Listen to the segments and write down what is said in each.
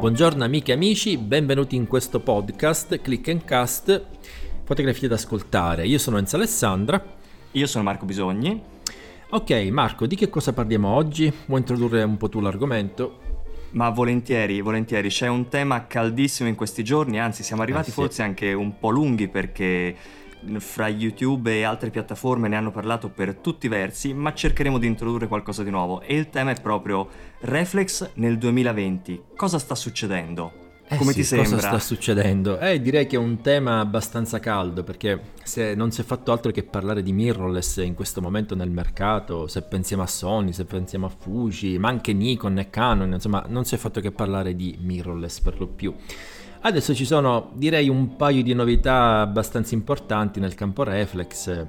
Buongiorno amiche e amici, benvenuti in questo podcast Click and Cast, fotografie da ascoltare. Io sono Enzo Alessandra. Io sono Marco Bisogni. Ok, Marco, di che cosa parliamo oggi? Vuoi introdurre un po' tu l'argomento? Ma volentieri, volentieri, c'è un tema caldissimo in questi giorni, anzi siamo arrivati eh sì. forse anche un po' lunghi perché fra YouTube e altre piattaforme ne hanno parlato per tutti i versi, ma cercheremo di introdurre qualcosa di nuovo e il tema è proprio Reflex nel 2020. Cosa sta succedendo? Eh Come sì, ti sembra? Cosa sta succedendo? Eh, direi che è un tema abbastanza caldo perché se non si è fatto altro che parlare di mirrorless in questo momento nel mercato, se pensiamo a Sony, se pensiamo a Fuji, ma anche Nikon e Canon, insomma, non si è fatto che parlare di mirrorless per lo più. Adesso ci sono, direi, un paio di novità abbastanza importanti nel campo reflex.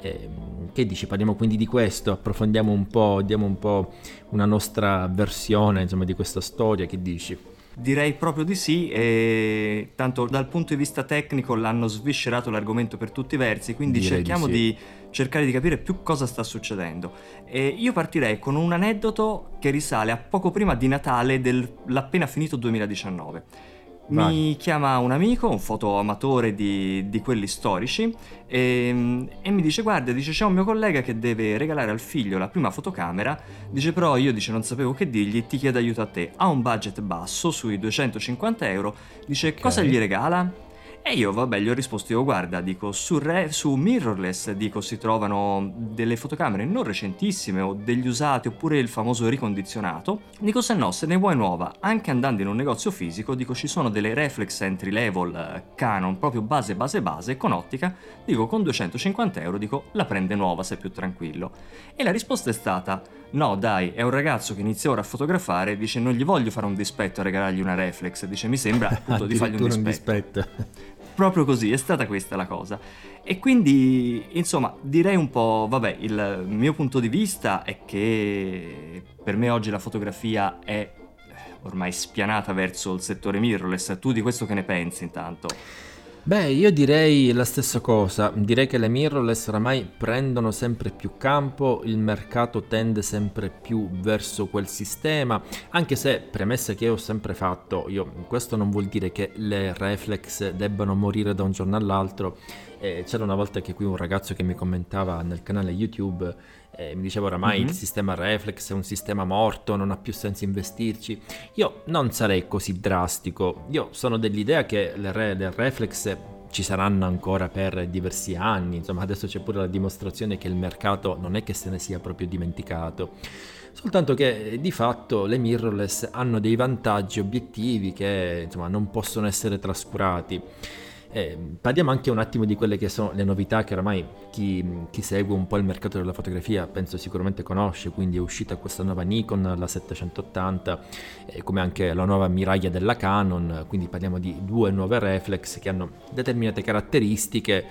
Eh, che dici? Parliamo quindi di questo, approfondiamo un po', diamo un po' una nostra versione insomma, di questa storia, che dici? Direi proprio di sì, e tanto dal punto di vista tecnico l'hanno sviscerato l'argomento per tutti i versi, quindi Direi cerchiamo di, sì. di, cercare di capire più cosa sta succedendo. E io partirei con un aneddoto che risale a poco prima di Natale dell'appena finito 2019. Vai. Mi chiama un amico, un fotoamatore di, di quelli storici, e, e, mi dice: Guarda, dice, c'è un mio collega che deve regalare al figlio la prima fotocamera. Dice: Però io dice, non sapevo che dirgli, ti chiedo aiuto a te. Ha un budget basso, sui 250 euro. Dice: okay. Cosa gli regala? E io, vabbè, gli ho risposto io, guarda, dico, su, re, su, mirrorless, dico, si trovano delle fotocamere non recentissime o degli usati oppure il famoso ricondizionato. Dico, se no, se ne vuoi nuova, anche andando in un negozio fisico, dico, ci sono delle reflex entry level eh, Canon, proprio base, base, base, con ottica, dico, con 250 euro, dico, la prende nuova, sei più tranquillo. E la risposta è stata, no dai, è un ragazzo che inizia ora a fotografare, dice, non gli voglio fare un dispetto a regalargli una reflex, dice, mi sembra appunto di fargli un dispetto. Un dispetto proprio così, è stata questa la cosa. E quindi, insomma, direi un po', vabbè, il mio punto di vista è che per me oggi la fotografia è ormai spianata verso il settore mirrorless. Tu di questo che ne pensi intanto? Beh, io direi la stessa cosa, direi che le mirrorless oramai prendono sempre più campo, il mercato tende sempre più verso quel sistema, anche se premessa che ho sempre fatto, io, questo non vuol dire che le reflex debbano morire da un giorno all'altro, eh, c'era una volta che qui un ragazzo che mi commentava nel canale YouTube eh, mi diceva oramai mm-hmm. il sistema reflex è un sistema morto, non ha più senso investirci. Io non sarei così drastico, io sono dell'idea che le, re, le reflex ci saranno ancora per diversi anni, insomma adesso c'è pure la dimostrazione che il mercato non è che se ne sia proprio dimenticato, soltanto che di fatto le mirrorless hanno dei vantaggi obiettivi che insomma non possono essere trascurati. Eh, parliamo anche un attimo di quelle che sono le novità che oramai chi, chi, segue un po' il mercato della fotografia penso sicuramente conosce, quindi è uscita questa nuova Nikon, la 780, eh, come anche la nuova miraglia della Canon, quindi parliamo di due nuove reflex che hanno determinate caratteristiche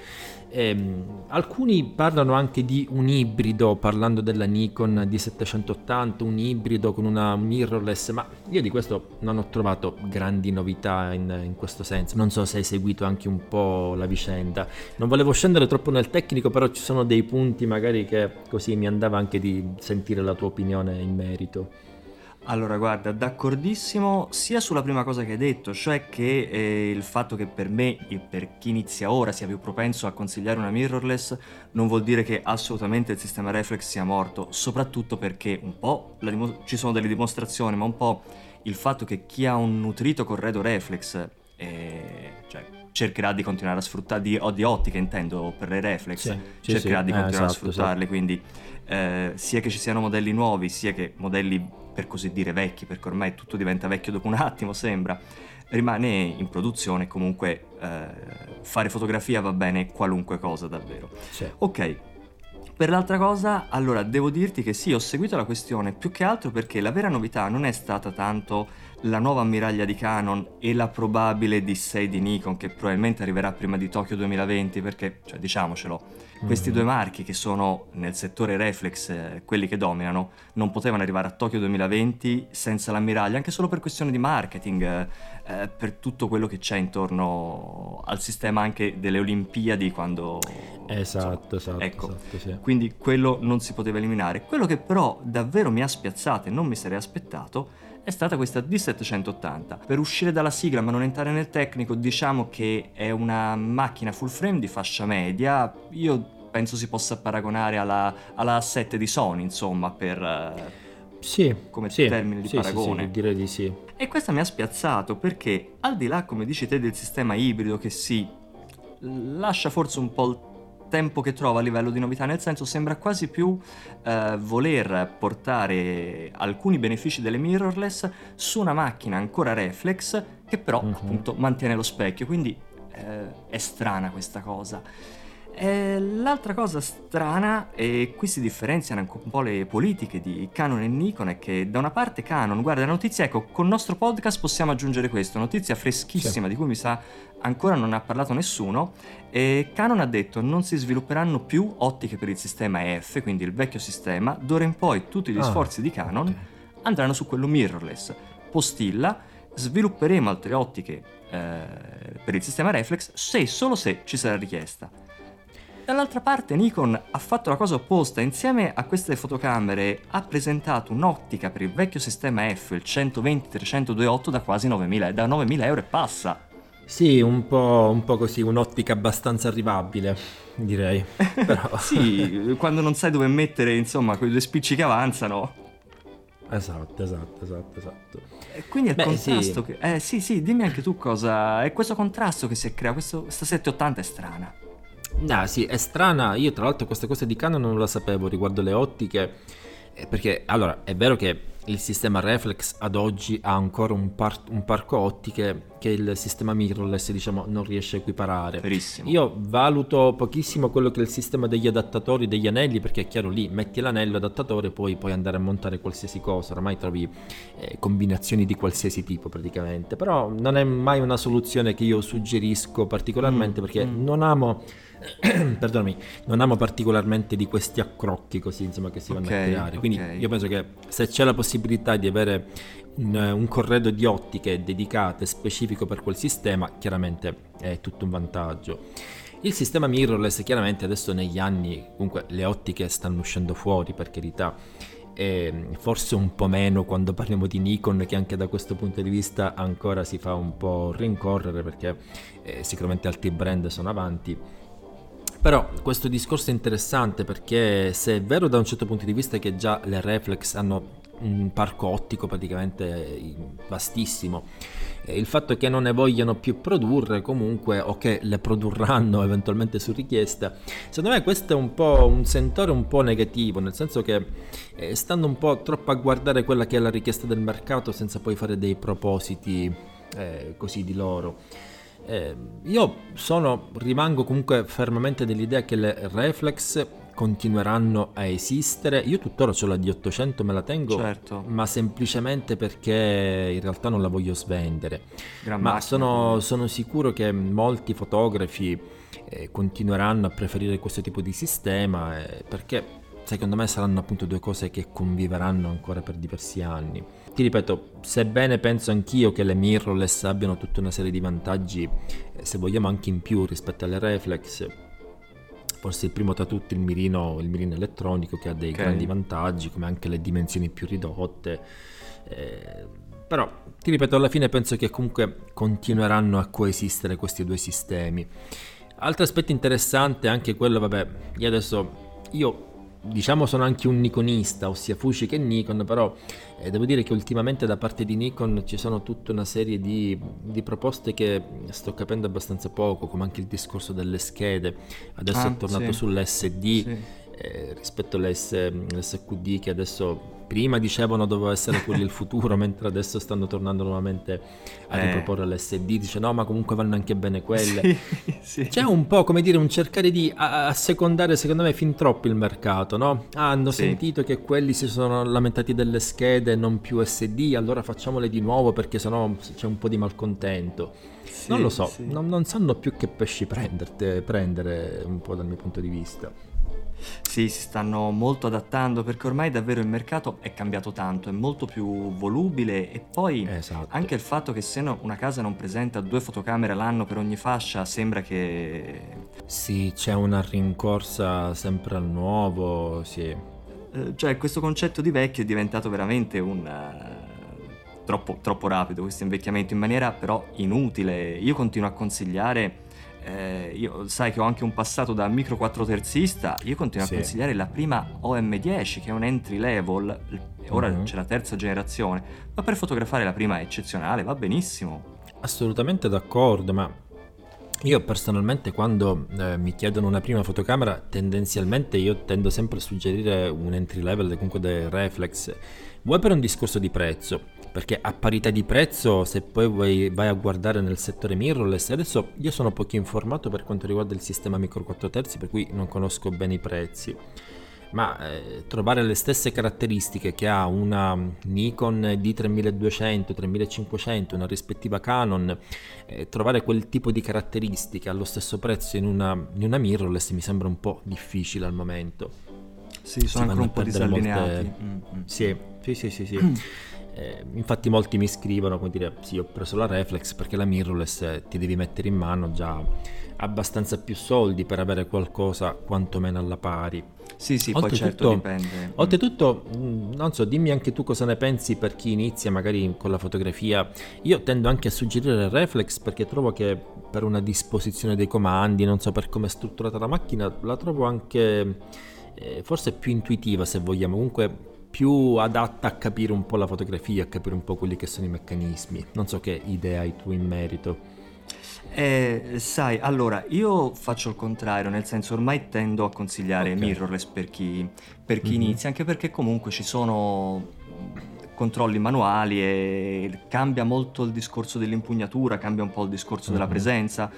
Ehm, alcuni parlano anche di un ibrido, parlando della Nikon D780, un ibrido con una mirrorless, ma io di questo non ho trovato grandi novità in, in, questo senso. Non so se hai seguito anche un po' la vicenda. Non volevo scendere troppo nel tecnico, però ci sono dei punti magari che così mi andava anche di sentire la tua opinione in merito. Allora, guarda, d'accordissimo sia sulla prima cosa che hai detto, cioè che eh, il fatto che per me, per chi inizia ora, sia più propenso a consigliare una mirrorless, non vuol dire che assolutamente il sistema reflex sia morto, soprattutto perché un po' dim- ci sono delle dimostrazioni, ma un po' il fatto che chi ha un nutrito corredo reflex, eh, cioè cercherà di continuare a sfruttare, di, di ottica intendo per le reflex, sì, cercherà sì, di eh, continuare esatto, a sfruttarle, esatto. quindi eh, sia che ci siano modelli nuovi, sia che modelli per così dire vecchi, perché ormai tutto diventa vecchio dopo un attimo, sembra, rimane in produzione comunque eh, fare fotografia va bene qualunque cosa davvero. Sì. Ok, per l'altra cosa, allora devo dirti che sì, ho seguito la questione più che altro perché la vera novità non è stata tanto la nuova ammiraglia di Canon e la probabile D6 di Nikon che probabilmente arriverà prima di Tokyo 2020 perché, cioè, diciamocelo, questi mm-hmm. due marchi che sono nel settore reflex eh, quelli che dominano non potevano arrivare a Tokyo 2020 senza l'ammiraglia anche solo per questione di marketing eh, eh, per tutto quello che c'è intorno al sistema anche delle Olimpiadi quando esatto, insomma, esatto, ecco esatto, sì. Quindi quello non si poteva eliminare. Quello che però davvero mi ha spiazzato e non mi sarei aspettato è stata questa D780. Per uscire dalla sigla ma non entrare nel tecnico, diciamo che è una macchina full frame di fascia media. Io penso si possa paragonare alla, alla 7 di Sony, insomma, per... Eh, sì, come sì, termine di sì, paragone. Sì, direi di sì. E questa mi ha spiazzato perché al di là, come dici te, del sistema ibrido che si lascia forse un po' il tempo che trova a livello di novità, nel senso sembra quasi più eh, voler portare alcuni benefici delle mirrorless su una macchina ancora reflex che però mm-hmm. appunto mantiene lo specchio, quindi eh, è strana questa cosa. E l'altra cosa strana, e qui si differenziano anche un po' le politiche di Canon e Nikon, è che da una parte Canon, guarda la notizia, ecco, con il nostro podcast possiamo aggiungere questo, notizia freschissima sì. di cui mi sa ancora non ha parlato nessuno, e Canon ha detto non si svilupperanno più ottiche per il sistema EF, quindi il vecchio sistema, d'ora in poi tutti gli ah, sforzi di Canon okay. andranno su quello mirrorless. Postilla, svilupperemo altre ottiche eh, per il sistema reflex se e solo se ci sarà richiesta. Dall'altra parte Nikon ha fatto la cosa opposta, insieme a queste fotocamere ha presentato un'ottica per il vecchio sistema F, il 120-300-28 da quasi 9.000, da 9.000 euro e passa. Sì, un po', un po', così, un'ottica abbastanza arrivabile, direi. Però... sì, quando non sai dove mettere, insomma, quei due spicci che avanzano. Esatto, esatto, esatto, esatto. E quindi il Beh, contrasto sì. che... Eh sì, sì, dimmi anche tu cosa... È questo contrasto che si è creato, questo, questa 780 è strana. Ah sì, è strana, io tra l'altro questa cosa di Canon non la sapevo riguardo le ottiche, eh, perché allora è vero che il sistema reflex ad oggi ha ancora un, par- un, parco ottiche che il sistema mirrorless diciamo non riesce a equiparare. Verissimo. Io valuto pochissimo quello che è il sistema degli adattatori degli anelli perché è chiaro lì metti l'anello adattatore e poi puoi andare a montare qualsiasi cosa, ormai trovi eh, combinazioni di qualsiasi tipo praticamente, però non è mai una soluzione che io suggerisco particolarmente mm, perché mm. non amo perdonami, non amo particolarmente di questi accrocchi così insomma che si vanno okay, a creare. Quindi okay. io penso che se c'è la possibilità di avere un, un, corredo di ottiche dedicate specifico per quel sistema, chiaramente è tutto un vantaggio. Il sistema mirrorless chiaramente adesso negli anni comunque le ottiche stanno uscendo fuori per carità forse un po' meno quando parliamo di Nikon che anche da questo punto di vista ancora si fa un po' rincorrere perché eh, sicuramente altri brand sono avanti però questo discorso è interessante perché se è vero da un certo punto di vista che già le reflex hanno un parco ottico praticamente vastissimo. Il fatto che non ne vogliano più produrre comunque o che le produrranno eventualmente su richiesta, secondo me questo è un po' un sentore un po' negativo, nel senso che eh, stanno un po' troppo a guardare quella che è la richiesta del mercato senza poi fare dei propositi eh, così di loro. Eh, io sono, rimango comunque fermamente dell'idea che le reflex continueranno a esistere. Io tuttora ho la D800, me la tengo, certo. ma semplicemente perché in realtà non la voglio svendere. Gran ma sono, sono, sicuro che molti fotografi eh, continueranno a preferire questo tipo di sistema eh, perché secondo me saranno appunto due cose che conviveranno ancora per diversi anni ti ripeto, sebbene penso anch'io che le mirrorless abbiano tutta una serie di vantaggi, eh, se vogliamo anche in più rispetto alle reflex, forse il primo tra tutti il mirino, il mirino elettronico che ha dei okay. grandi vantaggi, come anche le dimensioni più ridotte. Eh, però, ti ripeto, alla fine penso che comunque continueranno a coesistere questi due sistemi. Altro aspetto interessante è anche quello, vabbè, io adesso io diciamo sono anche un Nikonista, ossia Fuji che Nikon, però eh, devo dire che ultimamente da parte di Nikon ci sono tutta una serie di, di, proposte che sto capendo abbastanza poco, come anche il discorso delle schede. Adesso ah, è tornato sì. sull'SD sì. Eh, rispetto all'SQD che adesso prima dicevano doveva essere quello il futuro, mentre adesso stanno tornando nuovamente a eh. riproporre l'SD, dice no ma comunque vanno anche bene quelle. Sì, sì. C'è un po' come dire un cercare di assecondare secondo me fin troppo il mercato, no? Ah, hanno sì. sentito che quelli si sono lamentati delle schede non più SD, allora facciamole di nuovo perché sennò c'è un po' di malcontento. non lo so, non, non, sanno più che pesci prendere un po' dal mio punto di vista. Sì, si stanno molto adattando perché ormai davvero il mercato è cambiato tanto, è molto più volubile e poi esatto. anche il fatto che se una casa non presenta due fotocamere all'anno per ogni fascia sembra che Sì, c'è una rincorsa sempre al nuovo, sì. Eh, cioè, questo concetto di vecchio è diventato veramente un... Uh, troppo, troppo rapido questo invecchiamento in maniera però inutile. Io continuo a consigliare eh, io sai che ho anche un passato da micro 4 terzista, io continuo sì. a consigliare la prima OM10 che è un entry level, ora mm-hmm. c'è la terza generazione, ma per fotografare la prima è eccezionale, va benissimo. Assolutamente d'accordo, ma io personalmente quando eh, mi chiedono una prima fotocamera, tendenzialmente io tendo sempre a suggerire un entry level, comunque dei reflex, vuoi per un discorso di prezzo, perché a parità di prezzo se poi vai, vai, a guardare nel settore mirrorless adesso io sono poco informato per quanto riguarda il sistema micro 4 terzi per cui non conosco bene i prezzi ma eh, trovare le stesse caratteristiche che ha una Nikon D3200, 3500, una rispettiva Canon, eh, trovare quel tipo di caratteristiche allo stesso prezzo in una, in una mirrorless mi sembra un po' difficile al momento. Sì, sono si anche un po' disallineati. Molte... Mm-hmm. Sì, sì, sì, sì. sì. Eh, infatti molti mi scrivono come dire sì ho preso la reflex perché la mirrorless eh, ti devi mettere in mano già abbastanza più soldi per avere qualcosa quantomeno alla pari. Sì, sì, oltretutto, poi certo dipende. Oltretutto, mm, non so, dimmi anche tu cosa ne pensi per chi inizia magari con la fotografia. Io tendo anche a suggerire il reflex perché trovo che per una disposizione dei comandi, non so per come è strutturata la macchina, la trovo anche eh, forse più intuitiva se vogliamo. Comunque più adatta a capire un po' la fotografia, a capire un po' quelli che sono i meccanismi. Non so che idea hai tu in merito. Eh, sai, allora, io faccio il contrario, nel senso ormai tendo a consigliare okay. mirrorless per chi, per chi mm-hmm. inizia, anche perché comunque ci sono controlli manuali e cambia molto il discorso dell'impugnatura, cambia un po' il discorso mm-hmm. della presenza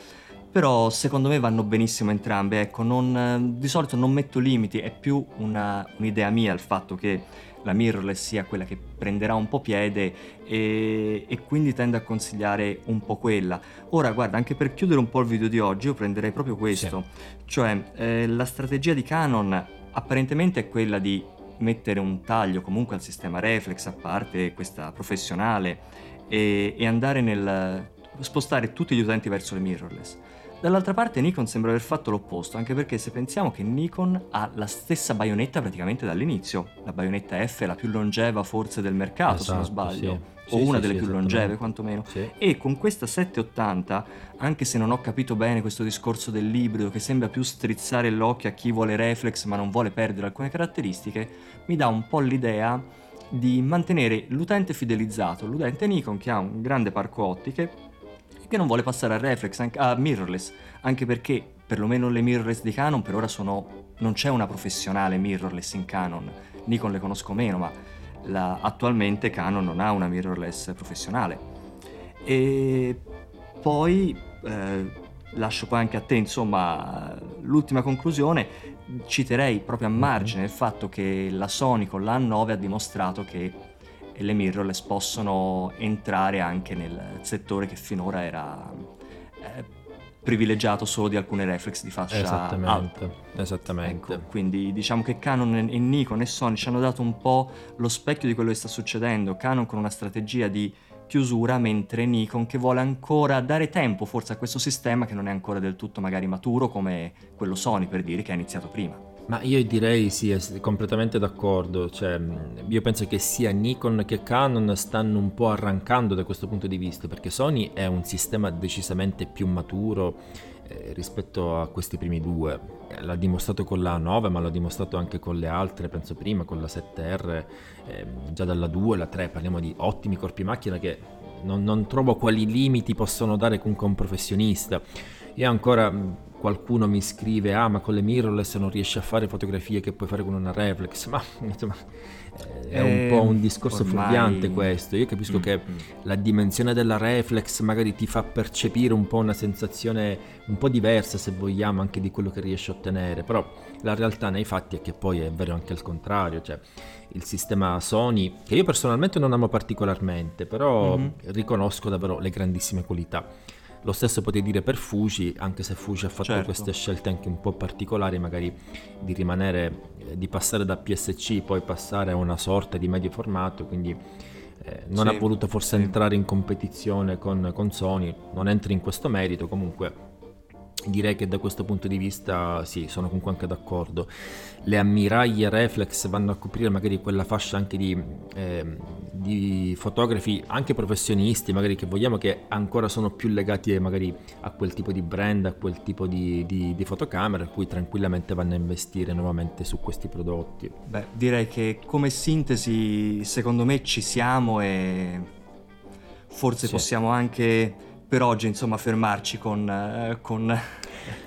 però secondo me vanno benissimo entrambe, ecco, non, di solito non metto limiti, è più una, un'idea mia il fatto che la mirrorless sia quella che prenderà un po' piede e, e, quindi tendo a consigliare un po' quella. Ora guarda, anche per chiudere un po' il video di oggi io prenderei proprio questo, sì. cioè eh, la strategia di Canon apparentemente è quella di mettere un taglio comunque al sistema reflex, a parte questa professionale, e, e andare nel spostare tutti gli utenti verso le mirrorless. Dall'altra parte Nikon sembra aver fatto l'opposto, anche perché se pensiamo che Nikon ha la stessa baionetta praticamente dall'inizio, la baionetta F è la più longeva forse del mercato esatto, se non esatto, sbaglio, sì. o sì, una sì, delle più longeve quantomeno, e con questa 780, anche se non ho capito bene questo discorso dell'ibrido che sembra più strizzare l'occhio a chi vuole reflex ma non vuole perdere alcune caratteristiche, mi dà un po' l'idea di mantenere l'utente fidelizzato, l'utente Nikon che ha un grande parco ottiche che non vuole passare a reflex, a mirrorless, anche perché perlomeno le mirrorless di Canon per ora sono... non c'è una professionale mirrorless in Canon, Nikon le conosco meno, ma la, attualmente Canon non ha una mirrorless professionale. E poi eh, lascio poi anche a te, insomma, l'ultima conclusione, citerei proprio a margine il fatto che la Sony con l'A9 ha dimostrato che e le mirrorless possono entrare anche nel settore che finora era eh, privilegiato solo di alcune reflex di fascia esattamente, alta. Esattamente. Ecco, quindi diciamo che Canon e Nikon e Sony ci hanno dato un po' lo specchio di quello che sta succedendo. Canon con una strategia di chiusura, mentre Nikon che vuole ancora dare tempo forse a questo sistema che non è ancora del tutto magari maturo come quello Sony per dire che ha iniziato prima. Ma io direi sì, completamente d'accordo, cioè, io penso che sia Nikon che Canon stanno un po' arrancando da questo punto di vista, perché Sony è un sistema decisamente più maturo eh, rispetto a questi primi due. L'ha dimostrato con la 9, ma l'ha dimostrato anche con le altre, penso prima, con la 7R, eh, già dalla 2, la 3, parliamo di ottimi corpi macchina che non, non trovo quali limiti possono dare comunque un professionista. Io ancora qualcuno mi scrive ah ma con le mirrorless non riesci a fare fotografie che puoi fare con una reflex ma insomma è un po' un discorso ormai... fuorviante questo io capisco mm, che mm. la dimensione della reflex magari ti fa percepire un po' una sensazione un po' diversa se vogliamo anche di quello che riesci a ottenere però la realtà nei fatti è che poi è vero anche il contrario cioè il sistema Sony che io personalmente non amo particolarmente però mm-hmm. riconosco davvero le grandissime qualità lo stesso potete dire per Fuji, anche se Fuji ha fatto certo. queste scelte anche un po' particolari, magari di rimanere, eh, di passare da PSC poi passare a una sorta di medio formato, quindi eh, non sì, ha voluto forse sì. entrare in competizione con, con Sony, non entri in questo merito, comunque direi che da questo punto di vista sì, sono comunque anche d'accordo. Le ammiraglie reflex vanno a coprire magari quella fascia anche di, eh, di, fotografi, anche professionisti, magari che vogliamo che ancora sono più legati magari a quel tipo di brand, a quel tipo di, di, di fotocamera, cui tranquillamente vanno a investire nuovamente su questi prodotti. Beh, direi che come sintesi secondo me ci siamo e forse sì. possiamo anche per oggi insomma fermarci con, eh, con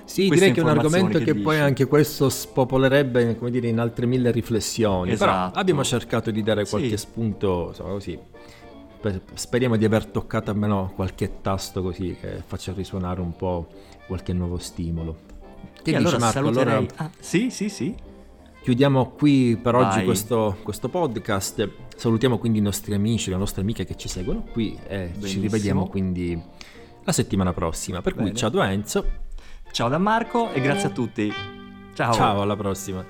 sì, direi che è un argomento che, che poi anche questo spopolerebbe come dire, in altre mille riflessioni. Esatto. Però abbiamo cercato di dare qualche sì. spunto, insomma, così. Speriamo di aver toccato almeno qualche tasto così che faccia risuonare un po' qualche nuovo stimolo. Che e dici allora Marco? Saluterei... Allora... Ah, sì, sì, sì. Chiudiamo qui per Vai. oggi questo, questo, podcast. Salutiamo quindi i nostri amici, le nostre amiche che ci seguono qui e Benissimo. ci rivediamo quindi la settimana prossima. Per Bene. cui ciao Enzo. Ciao da Marco e grazie a tutti. Ciao. Ciao, alla prossima.